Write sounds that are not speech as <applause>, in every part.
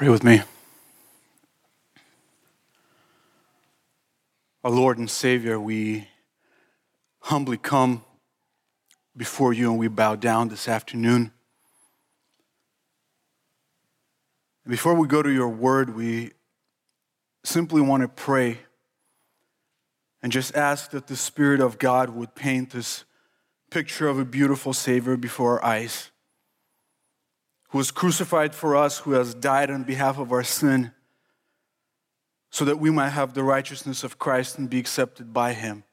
Pray with me. Our Lord and Savior, we humbly come before you and we bow down this afternoon. Before we go to your word, we simply want to pray and just ask that the Spirit of God would paint this picture of a beautiful Savior before our eyes, who was crucified for us, who has died on behalf of our sin, so that we might have the righteousness of Christ and be accepted by Him.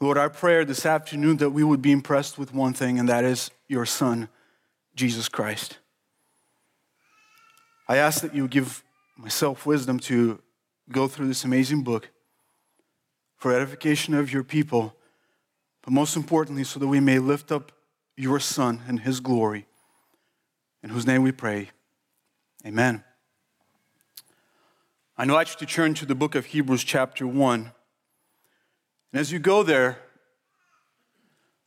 Lord, our prayer this afternoon that we would be impressed with one thing, and that is your Son, Jesus Christ. I ask that you give myself wisdom to go through this amazing book for edification of your people, but most importantly, so that we may lift up your Son and his glory, in whose name we pray. Amen. I invite you to turn to the book of Hebrews, chapter 1. And as you go there,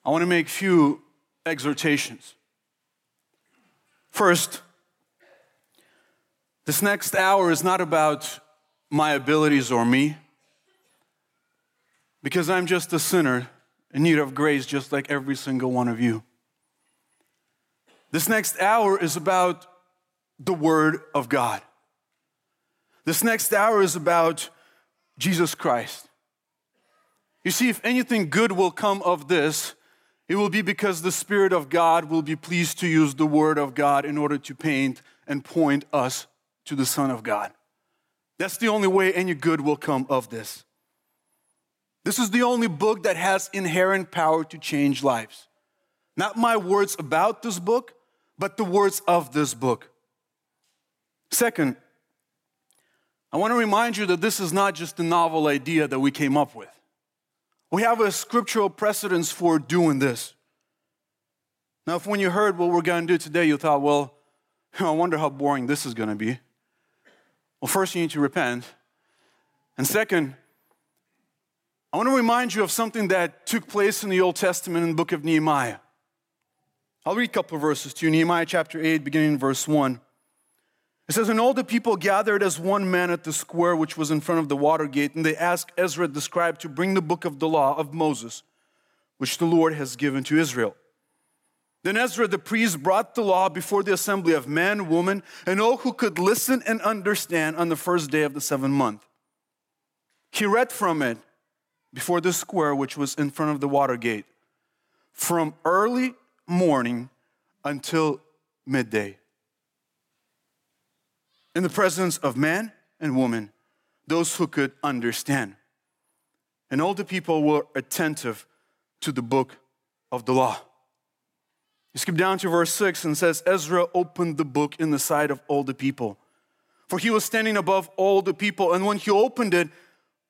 I want to make a few exhortations. First, this next hour is not about my abilities or me, because I'm just a sinner in need of grace, just like every single one of you. This next hour is about the Word of God. This next hour is about Jesus Christ. You see, if anything good will come of this, it will be because the Spirit of God will be pleased to use the Word of God in order to paint and point us to the Son of God. That's the only way any good will come of this. This is the only book that has inherent power to change lives. Not my words about this book, but the words of this book. Second, I want to remind you that this is not just a novel idea that we came up with. We have a scriptural precedence for doing this. Now, if when you heard what we're going to do today, you thought, well, <laughs> I wonder how boring this is going to be. Well, first, you need to repent. And second, I want to remind you of something that took place in the Old Testament in the book of Nehemiah. I'll read a couple verses to you. Nehemiah chapter 8, beginning in verse 1. It says, And all the people gathered as one man at the square which was in front of the water gate, and they asked Ezra the scribe to bring the book of the law of Moses, which the Lord has given to Israel. Then Ezra the priest brought the law before the assembly of men, women, and all who could listen and understand on the first day of the seventh month. He read from it before the square which was in front of the water gate from early morning until midday. In the presence of man and woman, those who could understand. And all the people were attentive to the book of the law. You skip down to verse 6 and says, Ezra opened the book in the sight of all the people. For he was standing above all the people, and when he opened it,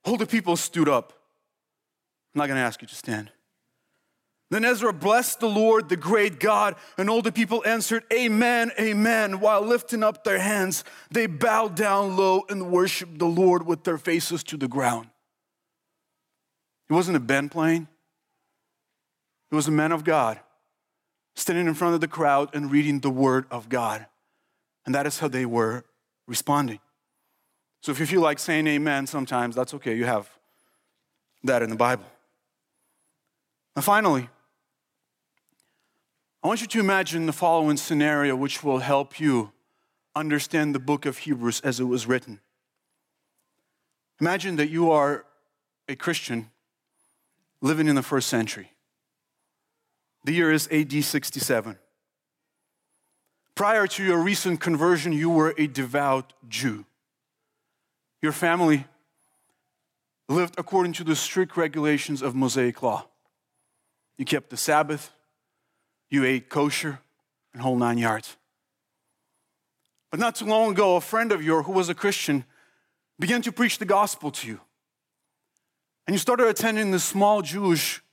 all the people stood up. I'm not going to ask you to stand. Then Ezra blessed the Lord, the great God, and all the people answered, Amen, Amen. While lifting up their hands, they bowed down low and worshiped the Lord with their faces to the ground. It wasn't a band playing, it was a man of God standing in front of the crowd and reading the word of God. And that is how they were responding. So if you feel like saying amen sometimes, that's okay. You have that in the Bible. And finally, I want you to imagine the following scenario, which will help you understand the book of Hebrews as it was written. Imagine that you are a Christian living in the first century. The year is AD 67. Prior to your recent conversion, you were a devout Jew. Your family lived according to the strict regulations of Mosaic law. You kept the Sabbath, you ate kosher, and whole nine yards. But not too long ago, a friend of yours who was a Christian began to preach the gospel to you. And you started attending this small Jewish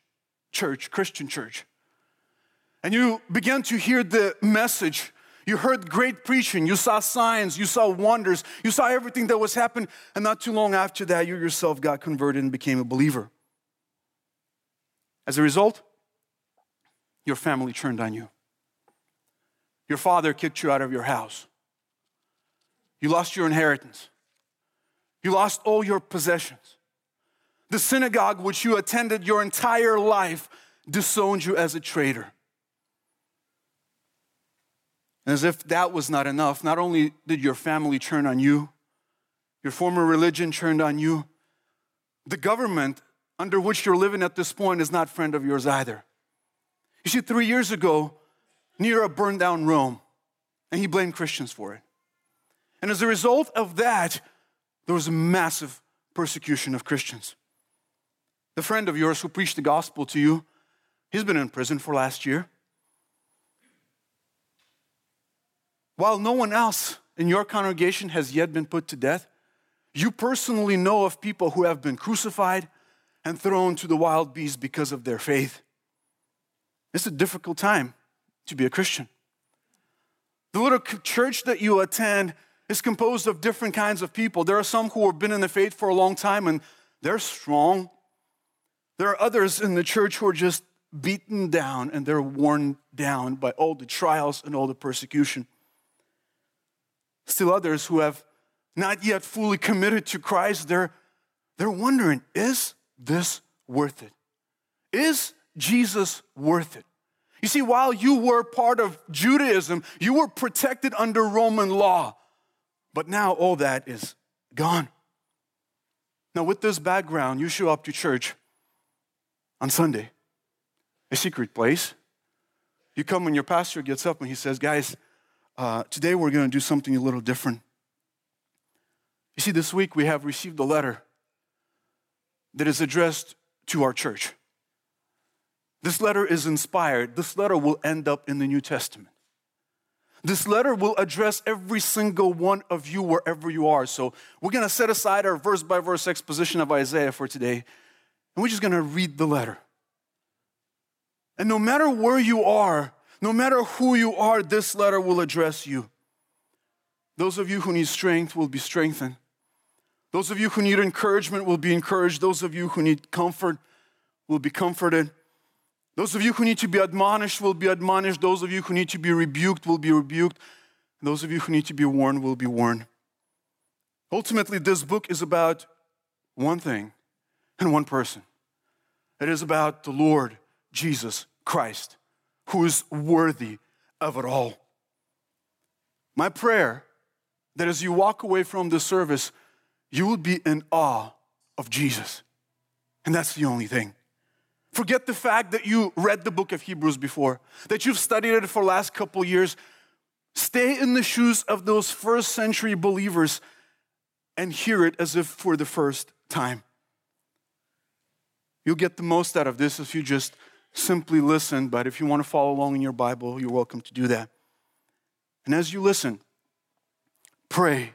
church, Christian church and you began to hear the message. You heard great preaching, you saw signs, you saw wonders, you saw everything that was happening, and not too long after that, you yourself got converted and became a believer. As a result, your family turned on you. Your father kicked you out of your house. You lost your inheritance. You lost all your possessions. The synagogue which you attended your entire life disowned you as a traitor. And as if that was not enough, not only did your family turn on you, your former religion turned on you, the government under which you're living at this point is not friend of yours either. You see, three years ago, Nero burned down Rome, and he blamed Christians for it. And as a result of that, there was a massive persecution of Christians. The friend of yours who preached the gospel to you, he's been in prison for last year. While no one else in your congregation has yet been put to death, you personally know of people who have been crucified and thrown to the wild beasts because of their faith. It's a difficult time to be a Christian. The little church that you attend is composed of different kinds of people. There are some who have been in the faith for a long time and they're strong. There are others in the church who are just beaten down and they're worn down by all the trials and all the persecution. Still others who have not yet fully committed to Christ, they're, they're wondering, is this worth it? Is Jesus worth it? You see, while you were part of Judaism, you were protected under Roman law. But now all that is gone. Now, with this background, you show up to church on Sunday, a secret place. You come when your pastor gets up and he says, Guys, uh, today we're going to do something a little different. You see, this week we have received a letter that is addressed to our church. This letter is inspired. This letter will end up in the New Testament. This letter will address every single one of you wherever you are. So we're going to set aside our verse by verse exposition of Isaiah for today, and we're just going to read the letter. And no matter where you are, no matter who you are, this letter will address you. Those of you who need strength will be strengthened. Those of you who need encouragement will be encouraged. Those of you who need comfort will be comforted. Those of you who need to be admonished will be admonished. Those of you who need to be rebuked will be rebuked. Those of you who need to be warned will be warned. Ultimately, this book is about one thing and one person. It is about the Lord Jesus Christ, who is worthy of it all. My prayer that as you walk away from this service, you will be in awe of Jesus. And that's the only thing. Forget the fact that you read the book of Hebrews before, that you've studied it for the last couple years. Stay in the shoes of those first century believers and hear it as if for the first time. You'll get the most out of this if you just simply listen, but if you want to follow along in your Bible, you're welcome to do that. And as you listen, pray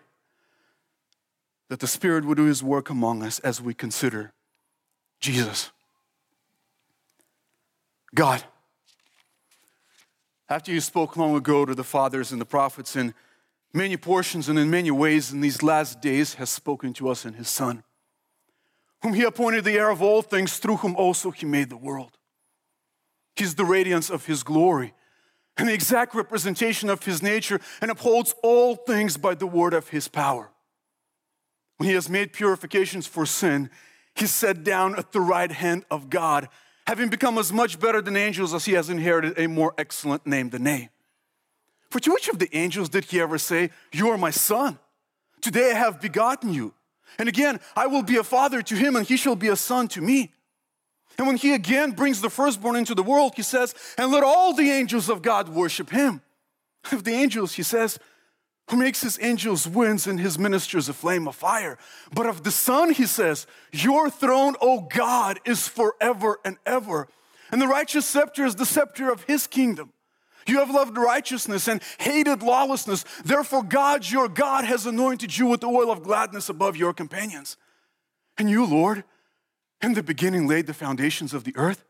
that the Spirit would do His work among us as we consider Jesus. God, after you spoke long ago to the fathers and the prophets in many portions and in many ways in these last days, has spoken to us in His Son, whom He appointed the heir of all things, through whom also He made the world. He's the radiance of His glory and the exact representation of His nature, and upholds all things by the word of His power. When He has made purifications for sin, He sat down at the right hand of God having become as much better than angels as he has inherited a more excellent name than they. For to which of the angels did he ever say, You are my son? Today I have begotten you. And again, I will be a father to him, and he shall be a son to me. And when he again brings the firstborn into the world, he says, And let all the angels of God worship him. Of the angels, he says, who makes his angels winds and his ministers a flame of fire. But of the Son, he says, Your throne, O God, is forever and ever. And the righteous scepter is the scepter of his kingdom. You have loved righteousness and hated lawlessness. Therefore, God, your God, has anointed you with the oil of gladness above your companions. And you, Lord, in the beginning laid the foundations of the earth.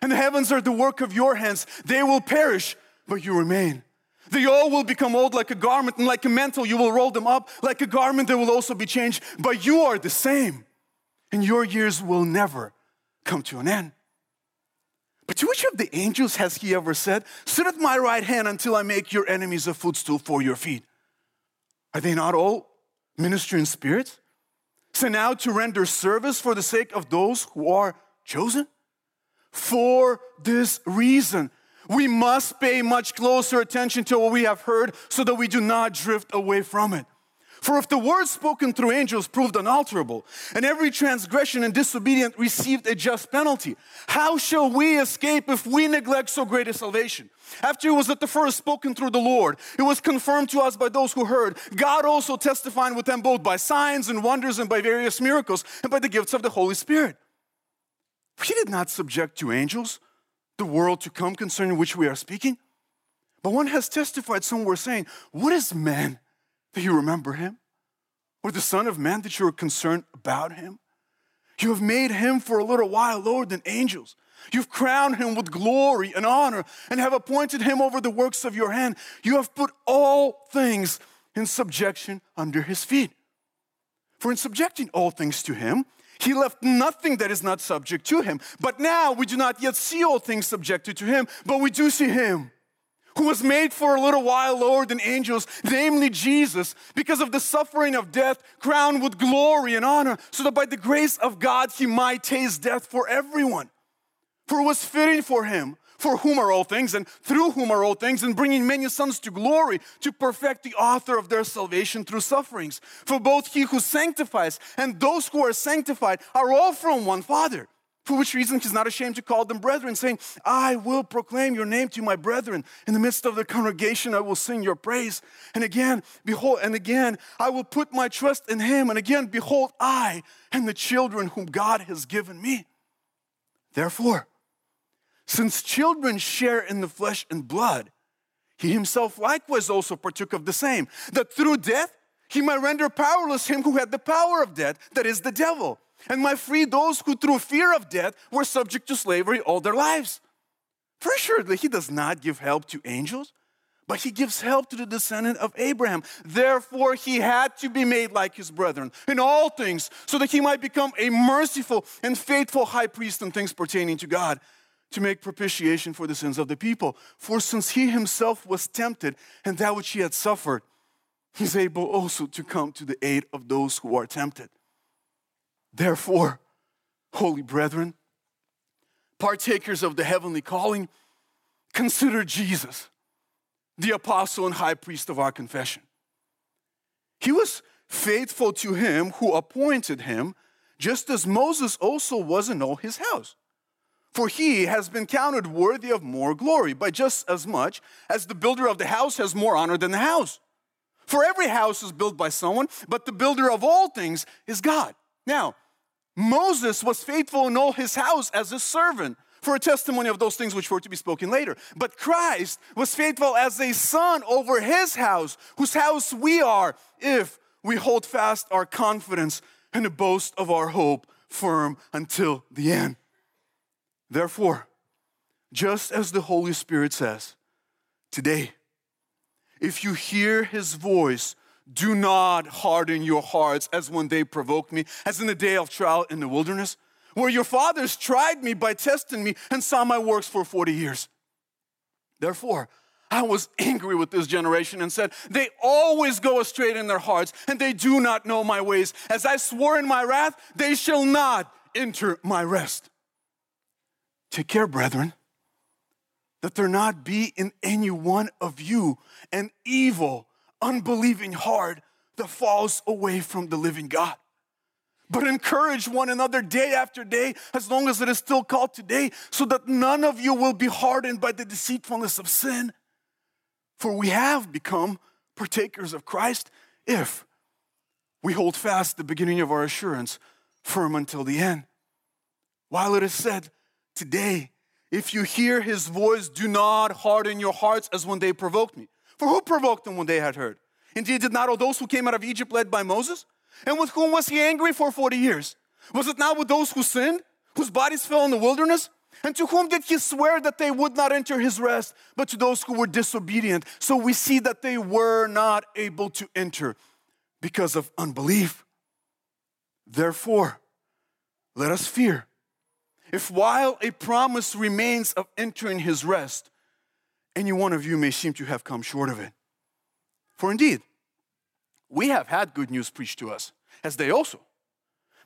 And the heavens are the work of your hands. They will perish, but you remain. They all will become old like a garment, and like a mantle, you will roll them up. Like a garment, they will also be changed. But you are the same, and your years will never come to an end. But to which of the angels has he ever said, Sit at my right hand until I make your enemies a footstool for your feet? Are they not all ministering spirits? Sent out to render service for the sake of those who are chosen? For this reason, we must pay much closer attention to what we have heard so that we do not drift away from it. For if the word spoken through angels proved unalterable, and every transgression and disobedient received a just penalty, how shall we escape if we neglect so great a salvation? After it was at the first spoken through the Lord, it was confirmed to us by those who heard, God also testifying with them both by signs and wonders and by various miracles and by the gifts of the Holy Spirit. We did not subject to angels the world to come concerning which we are speaking. But one has testified somewhere saying, What is man that you remember him? Or the Son of Man that you are concerned about him? You have made him for a little while lower than angels. You've crowned him with glory and honor and have appointed him over the works of your hand. You have put all things in subjection under his feet. For in subjecting all things to him, he left nothing that is not subject to him. But now we do not yet see all things subjected to him, but we do see him who was made for a little while lower than angels, namely Jesus, because of the suffering of death, crowned with glory and honor, so that by the grace of God he might taste death for everyone. For it was fitting for him, for whom are all things, and through whom are all things, and bringing many sons to glory, to perfect the author of their salvation through sufferings. For both he who sanctifies and those who are sanctified are all from one Father. For which reason he's not ashamed to call them brethren, saying, I will proclaim your name to my brethren. In the midst of the congregation, I will sing your praise. And again, behold, and again, I will put my trust in him. And again, behold, I and the children whom God has given me. Therefore, since children share in the flesh and blood, he himself likewise also partook of the same, that through death he might render powerless him who had the power of death, that is the devil and might free those who through fear of death were subject to slavery all their lives. For assuredly, he does not give help to angels, but he gives help to the descendant of Abraham. Therefore, he had to be made like his brethren in all things, so that he might become a merciful and faithful high priest in things pertaining to God, to make propitiation for the sins of the people. For since he himself was tempted, and that which he had suffered, he's able also to come to the aid of those who are tempted. Therefore, holy brethren, partakers of the heavenly calling, consider Jesus, the apostle and high priest of our confession. He was faithful to him who appointed him, just as Moses also was in all his house. For he has been counted worthy of more glory by just as much as the builder of the house has more honor than the house. For every house is built by someone, but the builder of all things is God. Now, Moses was faithful in all his house as a servant for a testimony of those things which were to be spoken later. But Christ was faithful as a son over his house, whose house we are, if we hold fast our confidence and the boast of our hope firm until the end. Therefore, just as the Holy Spirit says, today, if you hear his voice, do not harden your hearts as when they provoked me, as in the day of trial in the wilderness, where your fathers tried me by testing me and saw my works for 40 years. Therefore, I was angry with this generation and said, They always go astray in their hearts, and they do not know my ways. As I swore in my wrath, they shall not enter my rest. Take care, brethren, that there not be in any one of you an evil unbelieving heart that falls away from the living God. But encourage one another day after day, as long as it is still called today, so that none of you will be hardened by the deceitfulness of sin. For we have become partakers of Christ if we hold fast the beginning of our assurance firm until the end. While it is said, Today, if you hear his voice, do not harden your hearts as when they provoked me. For who provoked them when they had heard? Indeed, did not all those who came out of Egypt led by Moses? And with whom was he angry for 40 years? Was it not with those who sinned, whose bodies fell in the wilderness? And to whom did he swear that they would not enter his rest, but to those who were disobedient? So we see that they were not able to enter because of unbelief. Therefore, let us fear. If while a promise remains of entering his rest, any one of you may seem to have come short of it. For indeed, We have had good news preached to us, as they also.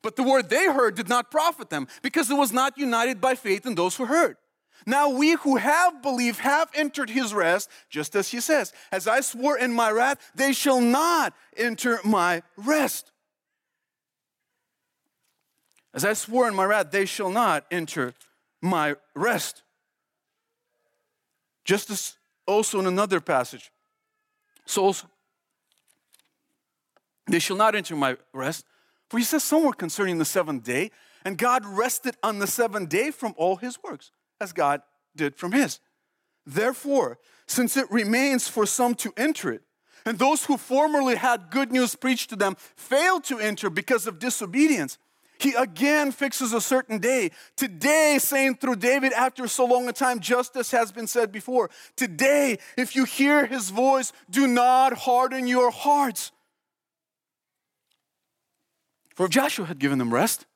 But the word they heard did not profit them because it was not united by faith in those who heard. Now we who have believed have entered his rest, just as he says, As I swore in my wrath, they shall not enter my rest. As I swore in my wrath, they shall not enter my rest. Just as also in another passage, so also, they shall not enter my rest. For he says somewhere concerning the seventh day, and God rested on the seventh day from all his works, as God did from his. Therefore, since it remains for some to enter it, and those who formerly had good news preached to them failed to enter because of disobedience, he again fixes a certain day. Today, saying through David after so long a time, justice has been said before, today, if you hear his voice, do not harden your hearts for if Joshua had given them rest,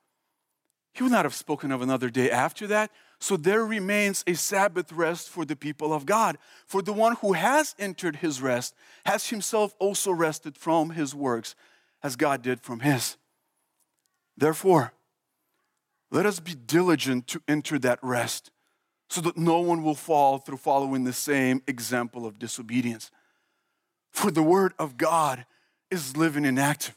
he would not have spoken of another day after that. So there remains a Sabbath rest for the people of God. For the one who has entered his rest has himself also rested from his works, as God did from his. Therefore, let us be diligent to enter that rest so that no one will fall through following the same example of disobedience. For the word of God is living and active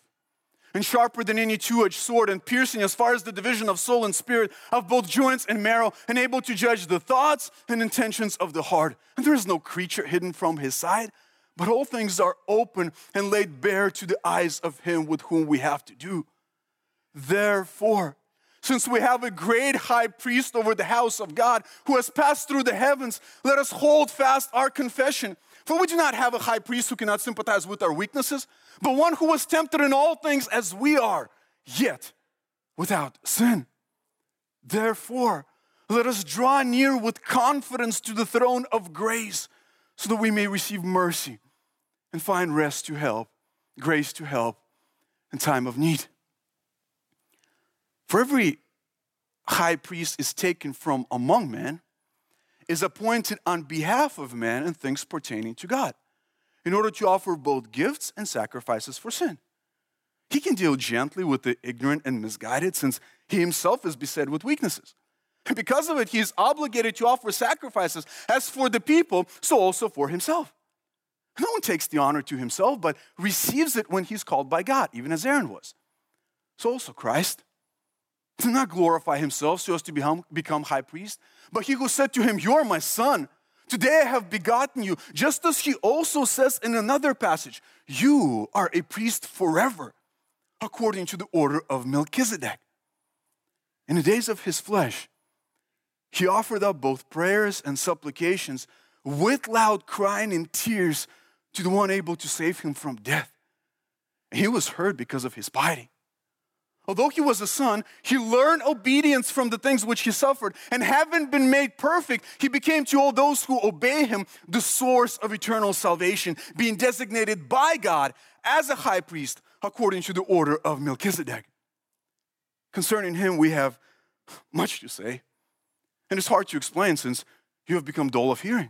and sharper than any two edged sword, and piercing as far as the division of soul and spirit, of both joints and marrow, and able to judge the thoughts and intentions of the heart. And there is no creature hidden from his sight, but all things are open and laid bare to the eyes of him with whom we have to do. Therefore, since we have a great high priest over the house of God who has passed through the heavens, let us hold fast our confession. For we do not have a high priest who cannot sympathize with our weaknesses, but one who was tempted in all things as we are, yet without sin. Therefore, let us draw near with confidence to the throne of grace so that we may receive mercy and find rest to help, grace to help in time of need. For every high priest is taken from among men, is appointed on behalf of men and things pertaining to God in order to offer both gifts and sacrifices for sin. He can deal gently with the ignorant and misguided since he himself is beset with weaknesses. And because of it, he is obligated to offer sacrifices as for the people, so also for himself. No one takes the honor to himself, but receives it when he's called by God, even as Aaron was. So also Christ did not glorify himself so as to become high priest, but he who said to him, You are my son. Today I have begotten you, just as he also says in another passage, You are a priest forever, according to the order of Melchizedek. In the days of his flesh, he offered up both prayers and supplications with loud crying and tears to the one able to save him from death. he was heard because of his piety. Although he was a son, he learned obedience from the things which he suffered. And having been made perfect, he became to all those who obey him the source of eternal salvation, being designated by God as a high priest according to the order of Melchizedek. Concerning him, we have much to say. And it's hard to explain since you have become dull of hearing.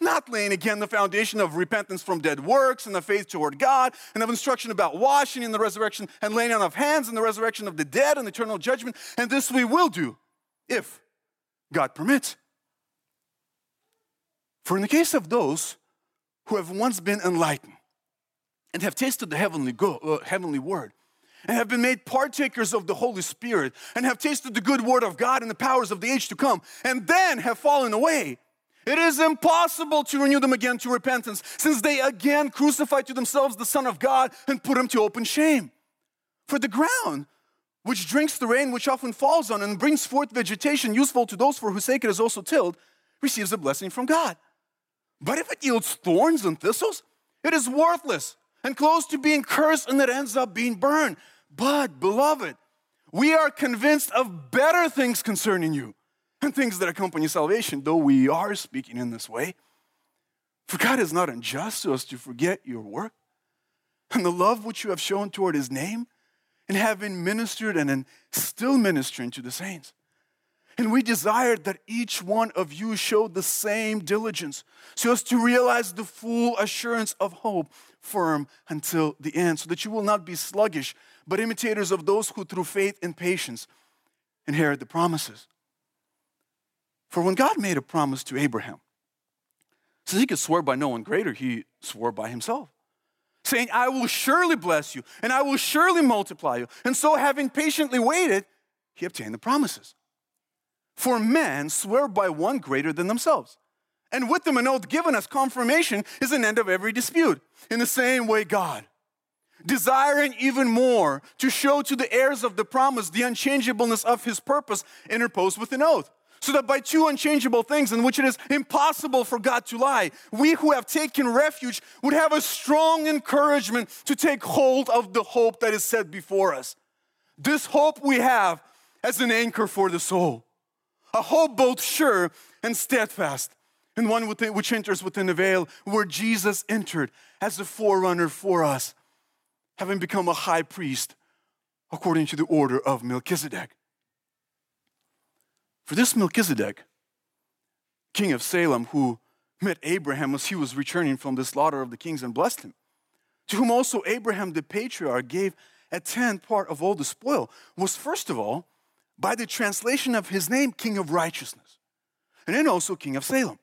not laying again the foundation of repentance from dead works and the faith toward God and of instruction about washing in the resurrection and laying on of hands in the resurrection of the dead and eternal judgment. And this we will do if God permits. For in the case of those who have once been enlightened and have tasted the heavenly, go, uh, heavenly word, and have been made partakers of the Holy Spirit, and have tasted the good word of God and the powers of the age to come, and then have fallen away, it is impossible to renew them again to repentance, since they again crucified to themselves the Son of God and put him to open shame. For the ground, which drinks the rain which often falls on and brings forth vegetation useful to those for whose sake it is also tilled, receives a blessing from God. But if it yields thorns and thistles, it is worthless and close to being cursed and it ends up being burned. But, beloved, we are convinced of better things concerning you and things that accompany salvation, though we are speaking in this way. For God is not unjust to us to forget your work and the love which you have shown toward his name, and having ministered and in still ministering to the saints. And we desired that each one of you showed the same diligence so as to realize the full assurance of hope firm until the end, so that you will not be sluggish, but imitators of those who through faith and patience inherit the promises. For when God made a promise to Abraham, since he could swear by no one greater, he swore by himself, saying, I will surely bless you, and I will surely multiply you. And so, having patiently waited, he obtained the promises. For men swear by one greater than themselves. And with them, an oath given as confirmation is an end of every dispute. In the same way, God, desiring even more to show to the heirs of the promise the unchangeableness of his purpose, interposed with an oath. So that by two unchangeable things in which it is impossible for God to lie, we who have taken refuge would have a strong encouragement to take hold of the hope that is set before us. This hope we have as an anchor for the soul a hope both sure and steadfast, and one within, which enters within the veil where Jesus entered as a forerunner for us, having become a high priest according to the order of Melchizedek. For this Melchizedek, king of Salem, who met Abraham as he was returning from the slaughter of the kings and blessed him, to whom also Abraham the patriarch gave a tenth part of all the spoil, was first of all by the translation of his name, King of Righteousness, and then also King of Salem.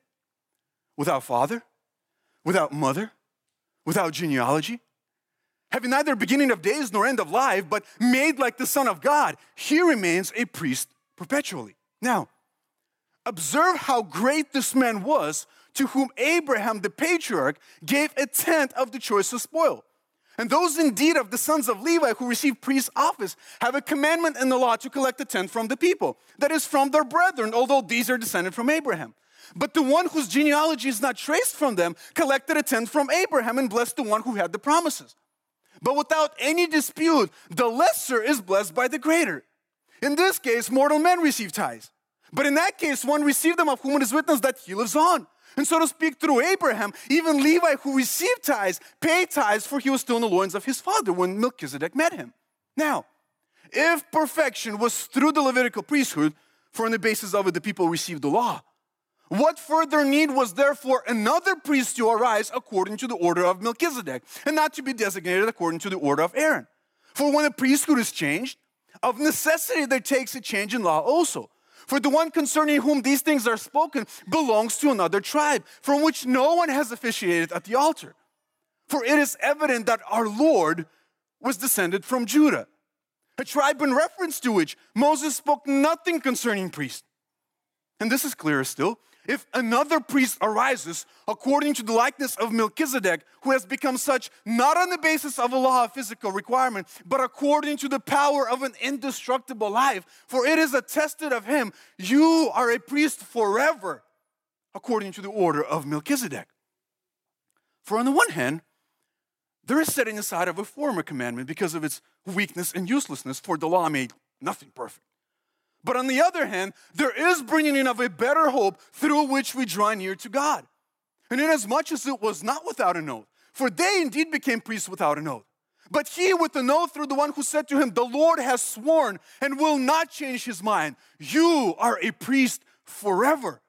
Without father, without mother, without genealogy, having neither beginning of days nor end of life, but made like the Son of God, he remains a priest perpetually. Now, observe how great this man was to whom Abraham the patriarch gave a tenth of the choicest spoil. And those indeed of the sons of Levi who receive priest office have a commandment in the law to collect a tenth from the people, that is, from their brethren, although these are descended from Abraham. But the one whose genealogy is not traced from them collected a tenth from Abraham and blessed the one who had the promises. But without any dispute, the lesser is blessed by the greater. In this case, mortal men receive tithes. But in that case, one received them of whom it is witness that he lives on. And so to speak, through Abraham, even Levi, who received tithes, paid tithes, for he was still in the loins of his father when Melchizedek met him. Now, if perfection was through the Levitical priesthood, for on the basis of it the people received the law, what further need was there for another priest to arise according to the order of Melchizedek, and not to be designated according to the order of Aaron? For when the priesthood is changed, of necessity there takes a change in law also. For the one concerning whom these things are spoken belongs to another tribe, from which no one has officiated at the altar. For it is evident that our Lord was descended from Judah, a tribe in reference to which Moses spoke nothing concerning priests. And this is clearer still if another priest arises according to the likeness of Melchizedek, who has become such not on the basis of a law of physical requirement, but according to the power of an indestructible life, for it is attested of him, you are a priest forever, according to the order of Melchizedek. For on the one hand, there is setting aside of a former commandment because of its weakness and uselessness, for the law made nothing perfect. But on the other hand, there is bringing in of a better hope through which we draw near to God. And inasmuch as it was not without an oath, for they indeed became priests without an oath. But he with an oath through the one who said to him, The Lord has sworn and will not change his mind. You are a priest forever.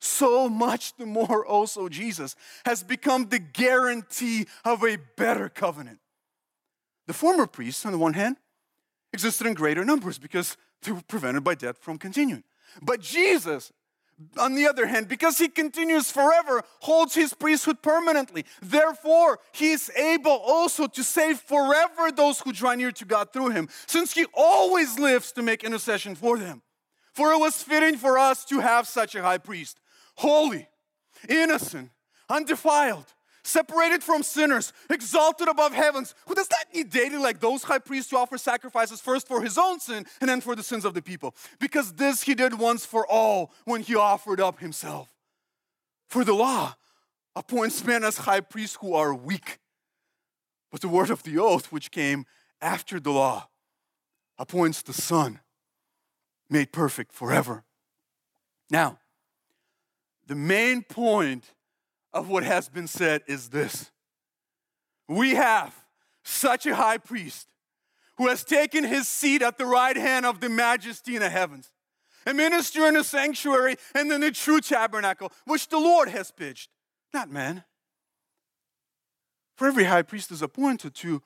So much the more also Jesus has become the guarantee of a better covenant. The former priests, on the one hand, existed in greater numbers because they were prevented by death from continuing. But Jesus, on the other hand, because he continues forever, holds his priesthood permanently. Therefore, he is able also to save forever those who draw near to God through him, since he always lives to make intercession for them. For it was fitting for us to have such a high priest, holy, innocent, undefiled separated from sinners, exalted above heavens, who does not need daily, like those high priests, to offer sacrifices first for his own sin and then for the sins of the people. Because this he did once for all when he offered up himself. For the law appoints men as high priests who are weak. But the word of the oath, which came after the law, appoints the Son, made perfect forever. Now, the main point of what has been said is this we have such a high priest who has taken his seat at the right hand of the majesty in the heavens, a minister in the sanctuary and in the true tabernacle, which the Lord has pitched, not man. For every high priest is appointed to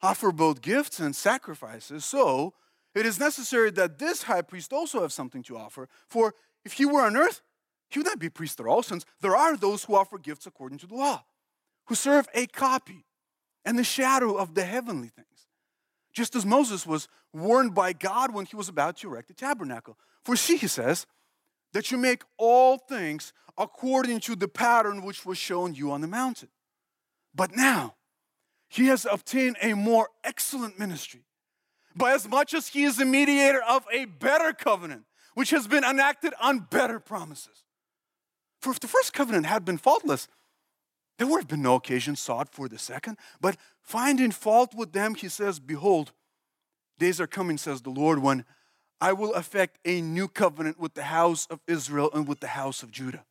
offer both gifts and sacrifices. So it is necessary that this high priest also have something to offer. For if he were on earth, he would not be priest at all, there are those who offer gifts according to the law, who serve a copy and the shadow of the heavenly things. Just as Moses was warned by God when he was about to erect the tabernacle. For see, he says, that you make all things according to the pattern which was shown you on the mountain. But now, he has obtained a more excellent ministry. By as much as he is the mediator of a better covenant, which has been enacted on better promises. For if the first covenant had been faultless, there would have been no occasion sought for the second. But finding fault with them, he says, Behold, days are coming, says the Lord, when I will effect a new covenant with the house of Israel and with the house of Judah.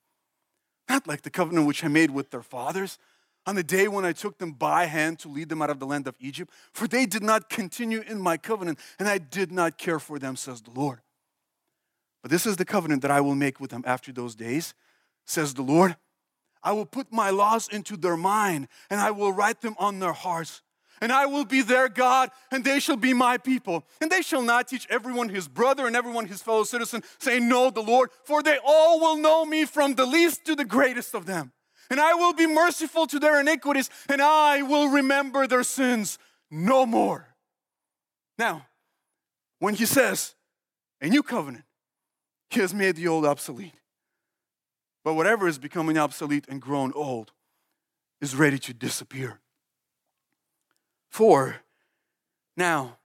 Not like the covenant which I made with their fathers on the day when I took them by hand to lead them out of the land of Egypt, for they did not continue in my covenant, and I did not care for them, says the Lord. But this is the covenant that I will make with them after those days, says the Lord. I will put my laws into their mind, and I will write them on their hearts. And I will be their God, and they shall be my people. And they shall not teach everyone his brother and everyone his fellow citizen, saying, Know the Lord, for they all will know me from the least to the greatest of them and I will be merciful to their iniquities, and I will remember their sins no more. Now, when he says a new covenant, he has made the old obsolete. But whatever is becoming obsolete and grown old is ready to disappear. For now,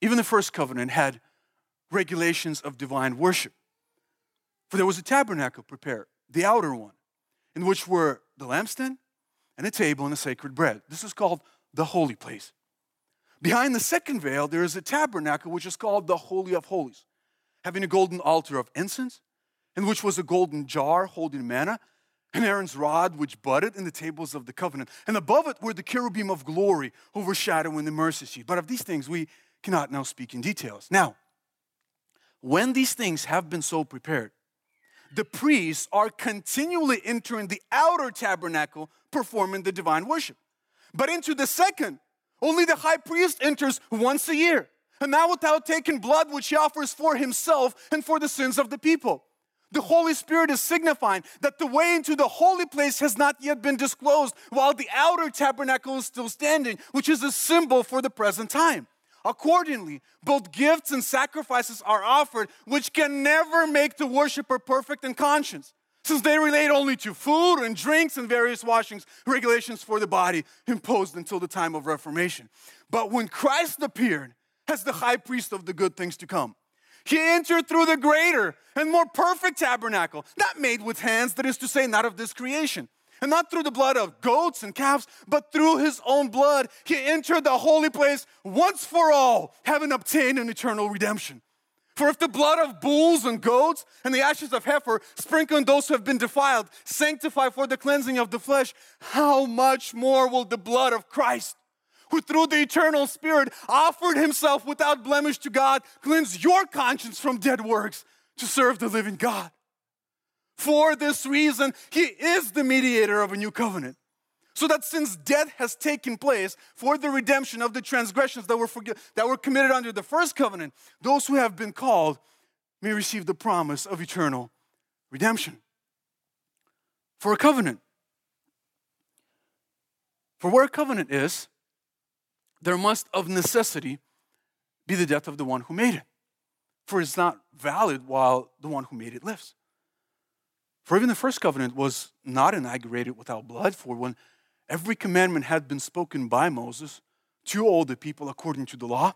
even the first covenant had regulations of divine worship. For there was a tabernacle prepared, the outer one in which were the lampstand and a table and a sacred bread. This is called the holy place. Behind the second veil, there is a tabernacle which is called the Holy of Holies, having a golden altar of incense, in which was a golden jar holding manna, and Aaron's rod which budded in the tables of the covenant. And above it were the cherubim of glory overshadowing the mercy seat. But of these things we cannot now speak in details. Now, when these things have been so prepared, the priests are continually entering the outer tabernacle performing the divine worship. But into the second, only the high priest enters once a year, and now without taking blood which he offers for himself and for the sins of the people. The Holy Spirit is signifying that the way into the holy place has not yet been disclosed, while the outer tabernacle is still standing, which is a symbol for the present time. Accordingly, both gifts and sacrifices are offered, which can never make the worshiper perfect in conscience, since they relate only to food and drinks and various washings, regulations for the body imposed until the time of Reformation. But when Christ appeared as the high priest of the good things to come, he entered through the greater and more perfect tabernacle, not made with hands, that is to say, not of this creation and not through the blood of goats and calves, but through his own blood, he entered the holy place once for all, having obtained an eternal redemption. For if the blood of bulls and goats and the ashes of heifer, sprinkled on those who have been defiled, sanctify for the cleansing of the flesh, how much more will the blood of Christ, who through the eternal Spirit offered himself without blemish to God, cleanse your conscience from dead works to serve the living God? For this reason, he is the mediator of a new covenant. So that since death has taken place for the redemption of the transgressions that were, forg- that were committed under the first covenant, those who have been called may receive the promise of eternal redemption. For a covenant. For where a covenant is, there must of necessity be the death of the one who made it. For it's not valid while the one who made it lives. For even the first covenant was not inaugurated without blood, for when every commandment had been spoken by Moses to all the people according to the law,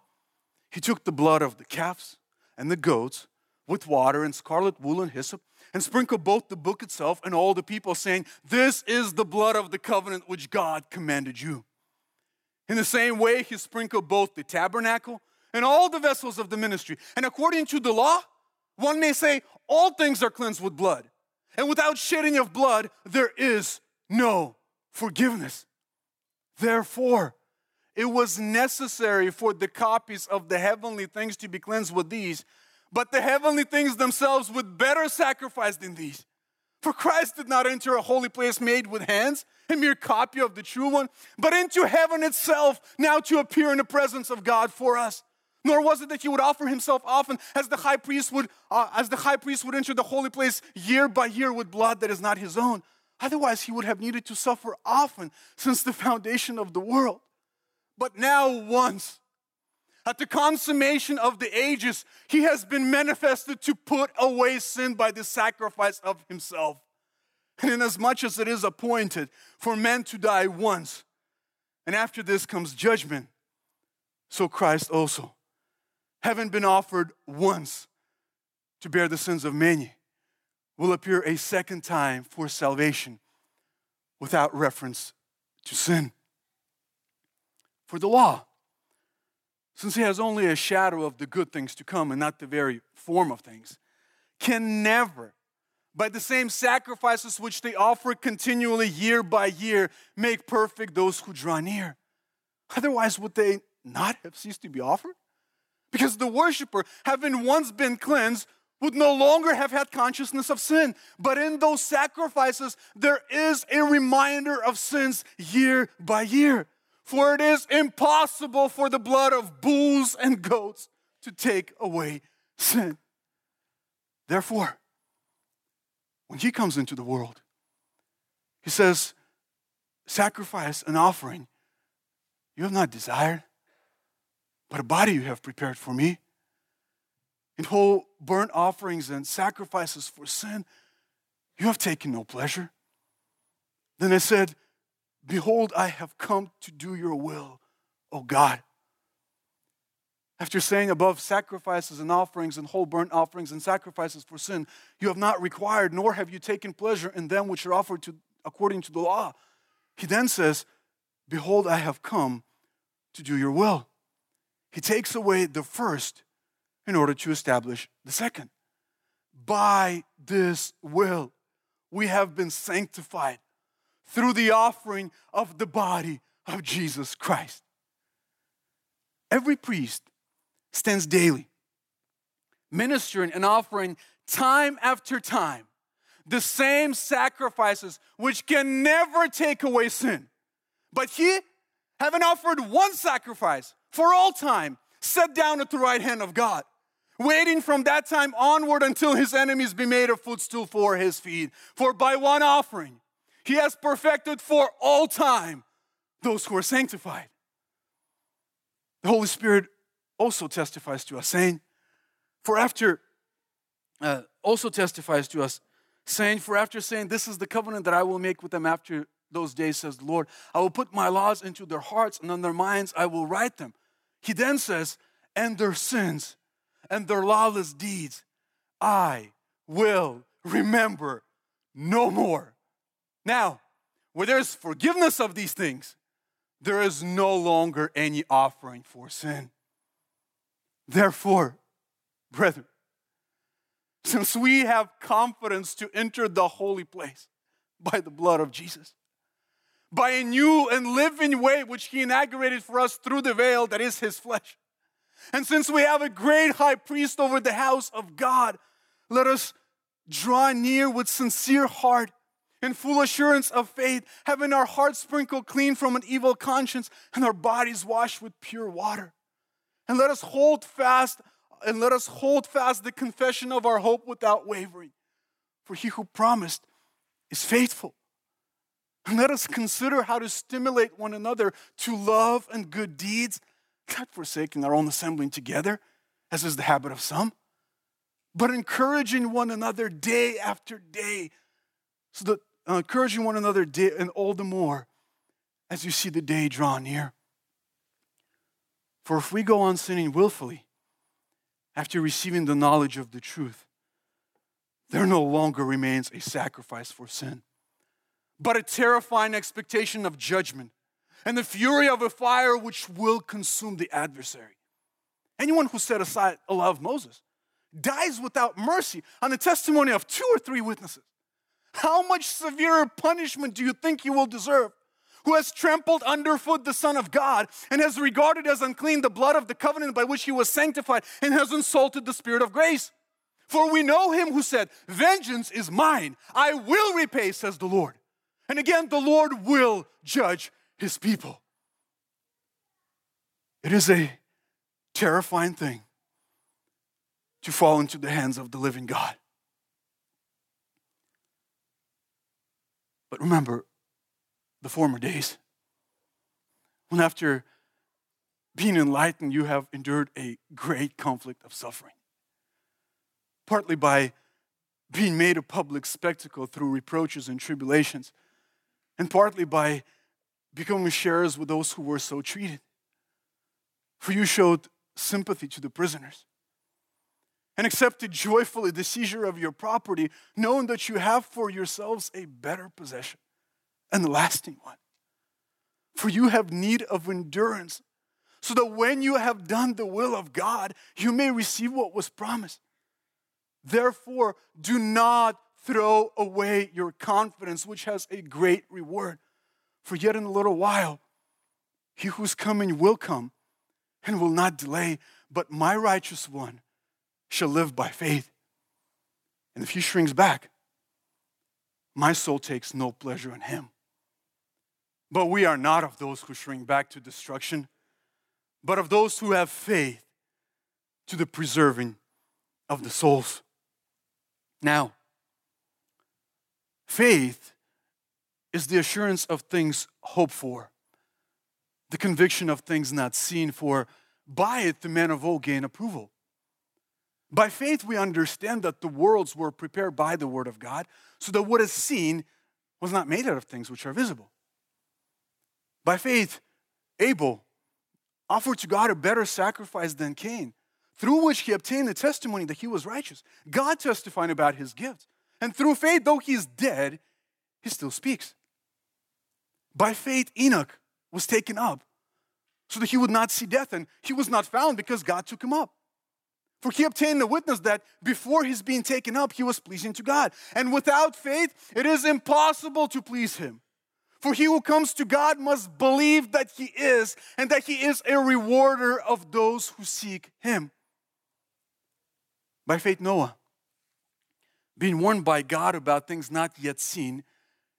he took the blood of the calves and the goats with water and scarlet wool and hyssop and sprinkled both the book itself and all the people, saying, This is the blood of the covenant which God commanded you. In the same way, he sprinkled both the tabernacle and all the vessels of the ministry. And according to the law, one may say all things are cleansed with blood. And without shedding of blood, there is no forgiveness. Therefore, it was necessary for the copies of the heavenly things to be cleansed with these, but the heavenly things themselves with better sacrifice than these. For Christ did not enter a holy place made with hands, a mere copy of the true one, but into heaven itself, now to appear in the presence of God for us. Nor was it that he would offer himself often, as the high priest would, uh, as the high priest would enter the holy place year by year with blood that is not his own. Otherwise, he would have needed to suffer often since the foundation of the world. But now, once, at the consummation of the ages, he has been manifested to put away sin by the sacrifice of himself. And inasmuch as it is appointed for men to die once, and after this comes judgment, so Christ also having been offered once to bear the sins of many, will appear a second time for salvation without reference to sin. For the law, since he has only a shadow of the good things to come and not the very form of things, can never, by the same sacrifices which they offer continually year by year, make perfect those who draw near. Otherwise, would they not have ceased to be offered? Because the worshiper, having once been cleansed, would no longer have had consciousness of sin. But in those sacrifices, there is a reminder of sins year by year. For it is impossible for the blood of bulls and goats to take away sin. Therefore, when he comes into the world, he says, Sacrifice and offering you have not desired, but a body you have prepared for me. In whole burnt offerings and sacrifices for sin, you have taken no pleasure. Then I said, Behold, I have come to do your will, O God. After saying above sacrifices and offerings and whole burnt offerings and sacrifices for sin, you have not required, nor have you taken pleasure in them which are offered to, according to the law. He then says, Behold, I have come to do your will. He takes away the first in order to establish the second. By this will, we have been sanctified through the offering of the body of Jesus Christ. Every priest stands daily, ministering and offering time after time the same sacrifices which can never take away sin. But he, having offered one sacrifice for all time, sat down at the right hand of God, waiting from that time onward until his enemies be made a footstool for his feet. For by one offering, he has perfected for all time those who are sanctified. The Holy Spirit also testifies to us, saying, For after, uh, also testifies to us, saying, For after saying, This is the covenant that I will make with them after those days, says the Lord, I will put my laws into their hearts, and on their minds I will write them. He then says, and their sins and their lawless deeds I will remember no more. Now, where there's forgiveness of these things, there is no longer any offering for sin. Therefore, brethren, since we have confidence to enter the holy place by the blood of Jesus, by a new and living way which he inaugurated for us through the veil that is his flesh. And since we have a great high priest over the house of God, let us draw near with sincere heart and full assurance of faith, having our hearts sprinkled clean from an evil conscience and our bodies washed with pure water. And let us hold fast and let us hold fast the confession of our hope without wavering. For he who promised is faithful. And let us consider how to stimulate one another to love and good deeds, not forsaking our own assembling together, as is the habit of some, but encouraging one another day after day, so that uh, encouraging one another and all the more as you see the day draw near. For if we go on sinning willfully after receiving the knowledge of the truth, there no longer remains a sacrifice for sin but a terrifying expectation of judgment and the fury of a fire which will consume the adversary. anyone who set aside a law of Moses, dies without mercy on the testimony of two or three witnesses. How much severer punishment do you think you will deserve? Who has trampled underfoot the Son of God and has regarded as unclean the blood of the covenant by which he was sanctified and has insulted the Spirit of grace? For we know him who said, Vengeance is mine, I will repay, says the Lord. And again, the Lord will judge his people. It is a terrifying thing to fall into the hands of the living God. But remember the former days when, after being enlightened, you have endured a great conflict of suffering, partly by being made a public spectacle through reproaches and tribulations, and partly by becoming sharers with those who were so treated. For you showed sympathy to the prisoners and accepted joyfully the seizure of your property, knowing that you have for yourselves a better possession and the lasting one. For you have need of endurance, so that when you have done the will of God, you may receive what was promised. Therefore, do not throw away your confidence, which has a great reward. For yet in a little while, he who's coming will come and will not delay, but my righteous one shall live by faith. And if he shrinks back, my soul takes no pleasure in him. But we are not of those who shrink back to destruction, but of those who have faith to the preserving of the souls. Now, faith is the assurance of things hoped for, the conviction of things not seen, for by it the men of old gain approval. By faith, we understand that the worlds were prepared by the Word of God, so that what is seen was not made out of things which are visible. By faith, Abel offered to God a better sacrifice than Cain, through which he obtained the testimony that he was righteous, God testifying about his gifts. And through faith, though he is dead, he still speaks. By faith, Enoch was taken up so that he would not see death, and he was not found because God took him up. For he obtained the witness that before his being taken up, he was pleasing to God. And without faith, it is impossible to please him. For he who comes to God must believe that he is, and that he is a rewarder of those who seek him. By faith, Noah, being warned by God about things not yet seen,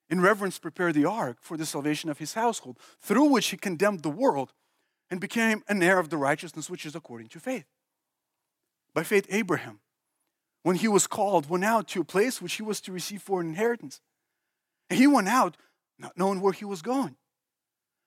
in reverence prepared the ark for the salvation of his household, through which he condemned the world and became an heir of the righteousness which is according to faith. By faith, Abraham, when he was called, went out to a place which he was to receive for an inheritance. And he went out not knowing where he was going.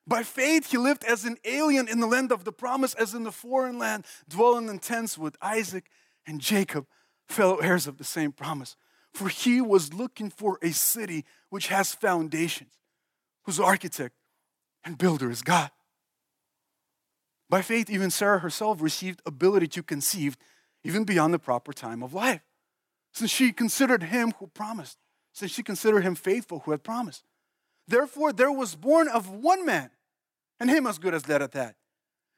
By faith, he lived as an alien in the land of the promise, as in the foreign land, dwelling in tents with Isaac and Jacob, fellow heirs of the same promise. For he was looking for a city which has foundations, whose architect and builder is God. By faith, even Sarah herself received ability to conceive even beyond the proper time of life, since she considered him who promised, since she considered him faithful who had promised. Therefore, there was born of one man, and him as good as dead at that.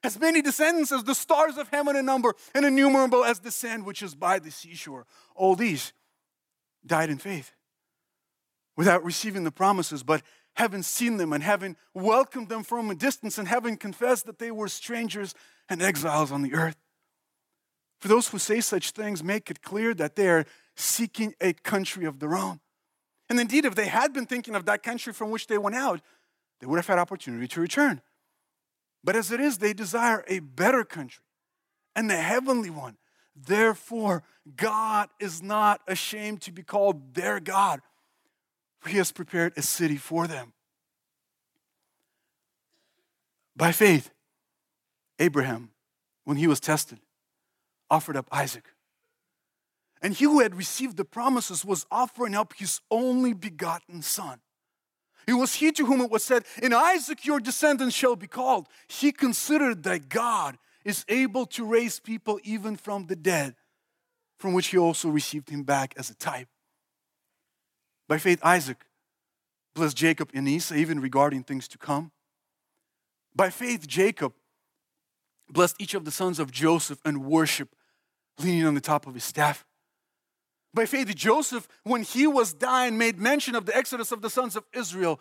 As many descendants as the stars of heaven in number, and innumerable as the sand which is by the seashore. All these died in faith, without receiving the promises, but having seen them and having welcomed them from a distance and having confessed that they were strangers and exiles on the earth. For those who say such things, make it clear that they are seeking a country of their own. And indeed, if they had been thinking of that country from which they went out, they would have had opportunity to return. But as it is, they desire a better country and the heavenly one. Therefore, God is not ashamed to be called their God for he has prepared a city for them. By faith, Abraham, when he was tested, offered up Isaac. And he who had received the promises was offering up his only begotten son. It was he to whom it was said, In Isaac your descendants shall be called. He considered that God is able to raise people even from the dead, from which he also received him back as a type. By faith, Isaac blessed Jacob and Esau, even regarding things to come. By faith, Jacob blessed each of the sons of Joseph and worship leaning on the top of his staff. By faith, Joseph, when he was dying, made mention of the exodus of the sons of Israel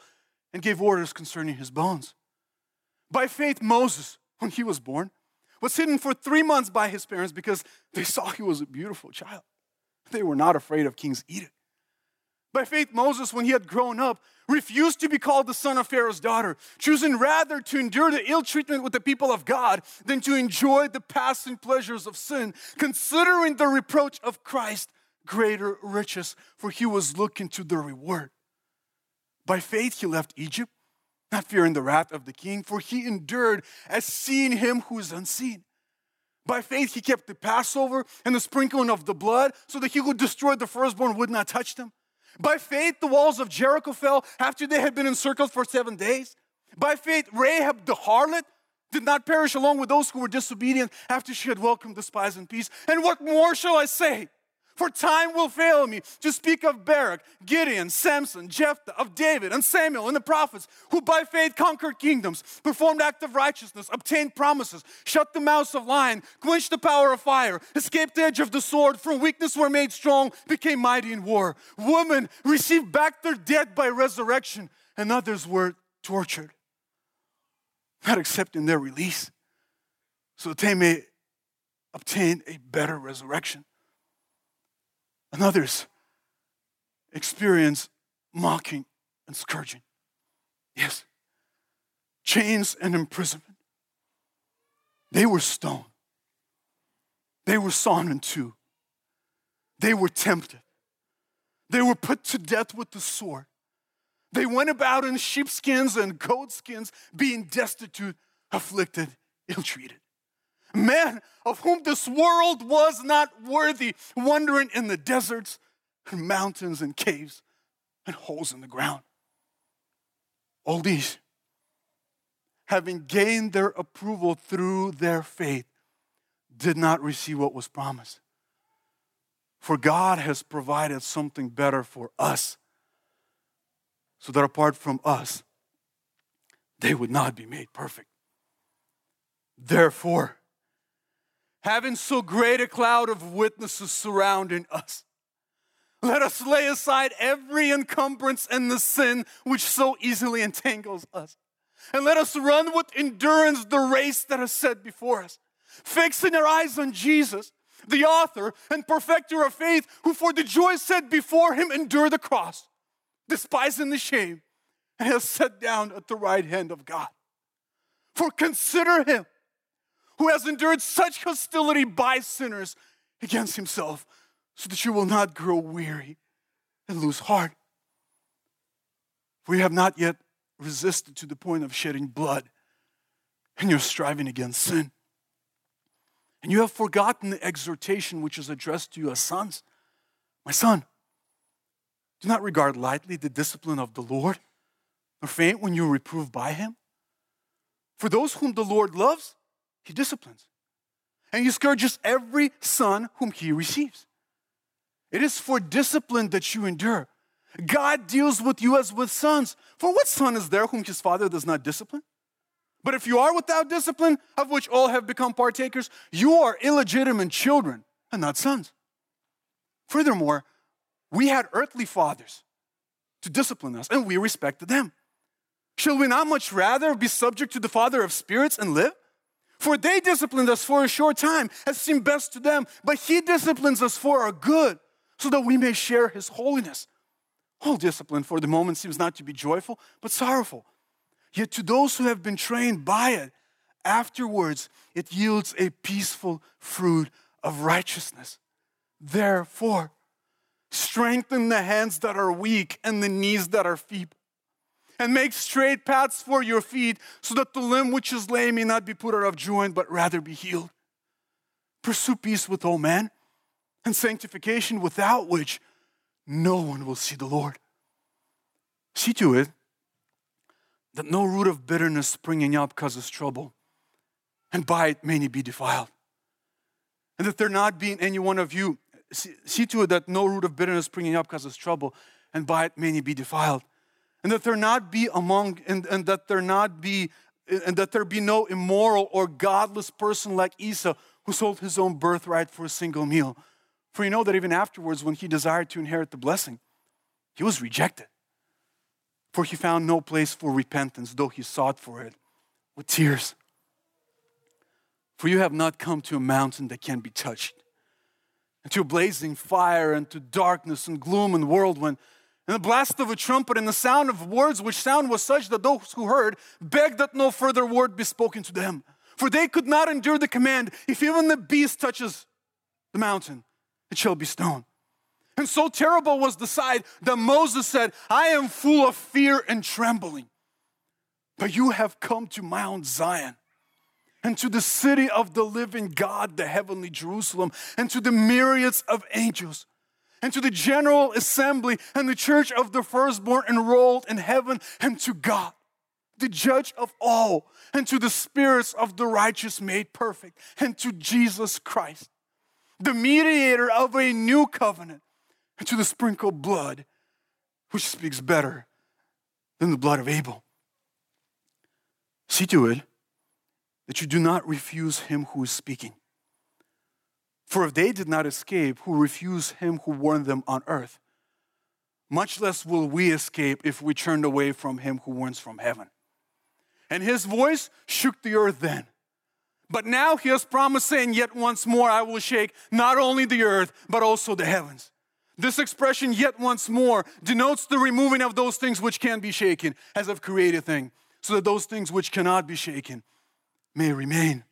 and gave orders concerning his bones. By faith, Moses, when he was born, was hidden for three months by his parents because they saw he was a beautiful child. They were not afraid of King's edict. By faith, Moses, when he had grown up, refused to be called the son of Pharaoh's daughter, choosing rather to endure the ill treatment with the people of God than to enjoy the passing pleasures of sin, considering the reproach of Christ greater riches, for he was looking to the reward. By faith, he left Egypt, not fearing the wrath of the king, for he endured as seeing him who is unseen. By faith, he kept the Passover and the sprinkling of the blood so that he who destroyed the firstborn would not touch them. By faith, the walls of Jericho fell after they had been encircled for seven days. By faith, Rahab the harlot did not perish along with those who were disobedient after she had welcomed the spies in peace. And what more shall I say? For time will fail me to speak of Barak, Gideon, Samson, Jephthah, of David and Samuel and the prophets, who by faith conquered kingdoms, performed acts of righteousness, obtained promises, shut the mouths of lion, quenched the power of fire, escaped the edge of the sword, from weakness were made strong, became mighty in war. Women received back their dead by resurrection, and others were tortured, not accepting their release, so that they may obtain a better resurrection and others experience mocking and scourging. Yes, chains and imprisonment. They were stoned, they were sawn in two, they were tempted, they were put to death with the sword. They went about in sheepskins and goatskins, being destitute, afflicted, ill treated man of whom this world was not worthy, wandering in the deserts and mountains and caves and holes in the ground. All these, having gained their approval through their faith, did not receive what was promised. For God has provided something better for us, so that apart from us, they would not be made perfect. Therefore, having so great a cloud of witnesses surrounding us. Let us lay aside every encumbrance and the sin which so easily entangles us. And let us run with endurance the race that is set before us, fixing our eyes on Jesus, the author and perfecter of faith, who for the joy set before him endured the cross, despising the shame, and has sat down at the right hand of God. For consider him who has endured such hostility by sinners against himself, so that you will not grow weary and lose heart. For you have not yet resisted to the point of shedding blood, and you're striving against sin. And you have forgotten the exhortation which is addressed to you as sons. My son, do not regard lightly the discipline of the Lord, nor faint when you are reproved by him. For those whom the Lord loves, he disciplines. And he scourges every son whom he receives. It is for discipline that you endure. God deals with you as with sons. For what son is there whom his father does not discipline? But if you are without discipline, of which all have become partakers, you are illegitimate children and not sons. Furthermore, we had earthly fathers to discipline us, and we respected them. Shall we not much rather be subject to the Father of spirits and live? For they disciplined us for a short time, as seemed best to them, but He disciplines us for our good, so that we may share His holiness. All discipline for the moment seems not to be joyful, but sorrowful. Yet to those who have been trained by it, afterwards it yields a peaceful fruit of righteousness. Therefore, strengthen the hands that are weak and the knees that are feeble and make straight paths for your feet, so that the limb which is lame may not be put out of joint, but rather be healed. Pursue peace with all men and sanctification, without which no one will see the Lord. See to it that no root of bitterness springing up causes trouble, and by it many be defiled. And that there not be in any one of you, see, see to it that no root of bitterness springing up causes trouble, and by it many be defiled and that there not be among and, and that there not be and that there be no immoral or godless person like Esau who sold his own birthright for a single meal. For you know that even afterwards, when he desired to inherit the blessing, he was rejected. For he found no place for repentance, though he sought for it with tears. For you have not come to a mountain that can be touched, and to a blazing fire, and to darkness and gloom and whirlwind, and the blast of a trumpet, and the sound of words, which sound was such that those who heard begged that no further word be spoken to them. For they could not endure the command if even the beast touches the mountain, it shall be stoned. And so terrible was the sight that Moses said, I am full of fear and trembling. But you have come to Mount Zion and to the city of the living God, the heavenly Jerusalem, and to the myriads of angels, and to the general assembly and the church of the firstborn enrolled in heaven, and to God, the judge of all, and to the spirits of the righteous made perfect, and to Jesus Christ, the mediator of a new covenant, and to the sprinkled blood, which speaks better than the blood of Abel. See to it that you do not refuse him who is speaking. For if they did not escape, who refuse him who warned them on earth, much less will we escape if we turned away from him who warns from heaven. And his voice shook the earth then. But now he has promised, saying, Yet once more I will shake not only the earth, but also the heavens. This expression, yet once more, denotes the removing of those things which can be shaken, as of created thing, so that those things which cannot be shaken may remain.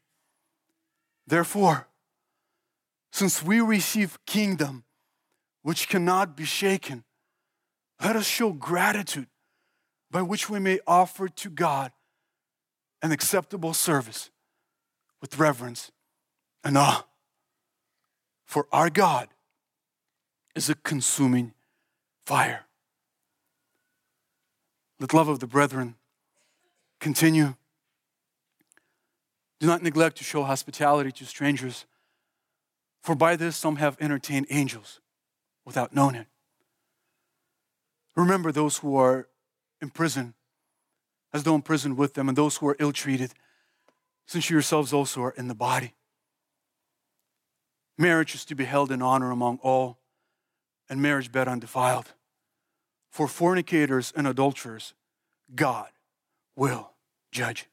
Therefore, since we receive kingdom which cannot be shaken, let us show gratitude by which we may offer to God an acceptable service with reverence and awe. For our God is a consuming fire. Let love of the brethren continue do not neglect to show hospitality to strangers, for by this some have entertained angels without knowing it. Remember those who are in prison, as though in prison with them, and those who are ill treated, since you yourselves also are in the body. Marriage is to be held in honor among all, and marriage bed undefiled. For fornicators and adulterers, God will judge.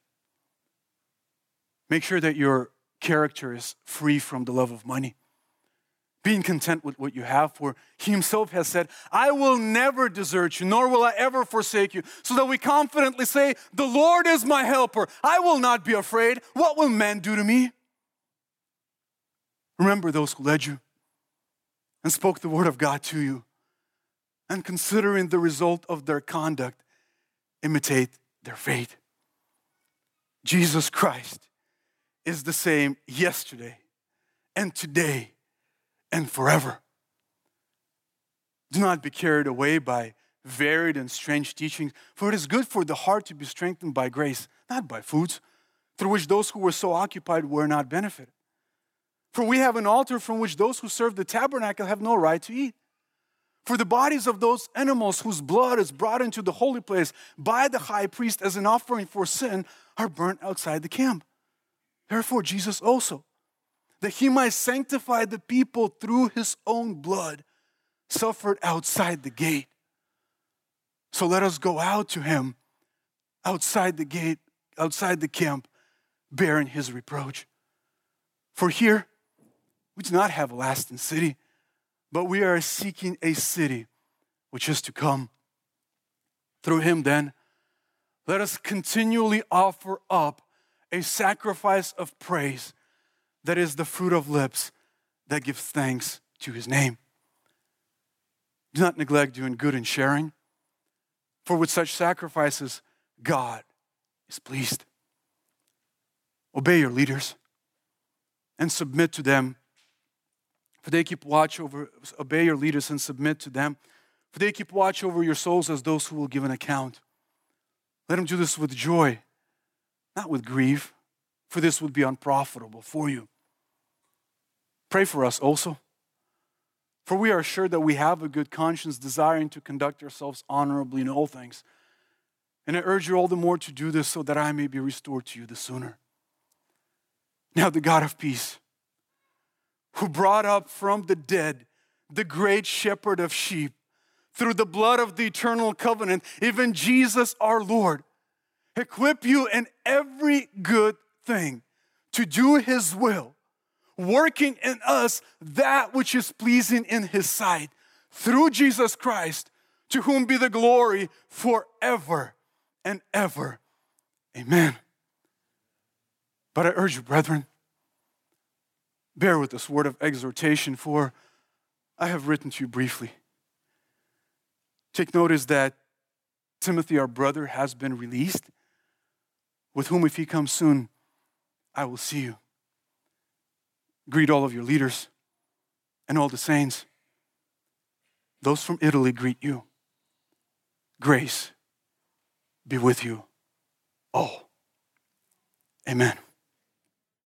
Make sure that your character is free from the love of money. Being content with what you have, for he himself has said, I will never desert you, nor will I ever forsake you. So that we confidently say, The Lord is my helper. I will not be afraid. What will men do to me? Remember those who led you and spoke the word of God to you. And considering the result of their conduct, imitate their faith. Jesus Christ is the same yesterday and today and forever. Do not be carried away by varied and strange teachings, for it is good for the heart to be strengthened by grace, not by foods, through which those who were so occupied were not benefited. For we have an altar from which those who serve the tabernacle have no right to eat. For the bodies of those animals whose blood is brought into the holy place by the high priest as an offering for sin are burnt outside the camp. Therefore, Jesus also, that he might sanctify the people through his own blood, suffered outside the gate. So let us go out to him outside the gate, outside the camp, bearing his reproach. For here, we do not have a lasting city, but we are seeking a city which is to come. Through him, then, let us continually offer up a sacrifice of praise that is the fruit of lips that give thanks to his name. Do not neglect doing good and sharing, for with such sacrifices, God is pleased. Obey your leaders and submit to them, for they keep watch over, obey your leaders and submit to them, for they keep watch over your souls as those who will give an account. Let them do this with joy not with grief, for this would be unprofitable for you. Pray for us also, for we are sure that we have a good conscience, desiring to conduct ourselves honorably in all things. And I urge you all the more to do this so that I may be restored to you the sooner. Now, the God of peace, who brought up from the dead the great shepherd of sheep through the blood of the eternal covenant, even Jesus our Lord, equip you in every good thing to do his will, working in us that which is pleasing in his sight through Jesus Christ, to whom be the glory forever and ever. Amen. But I urge you, brethren, bear with this word of exhortation, for I have written to you briefly. Take notice that Timothy, our brother, has been released, with whom, if he comes soon, I will see you. Greet all of your leaders and all the saints. Those from Italy greet you. Grace be with you all. Amen.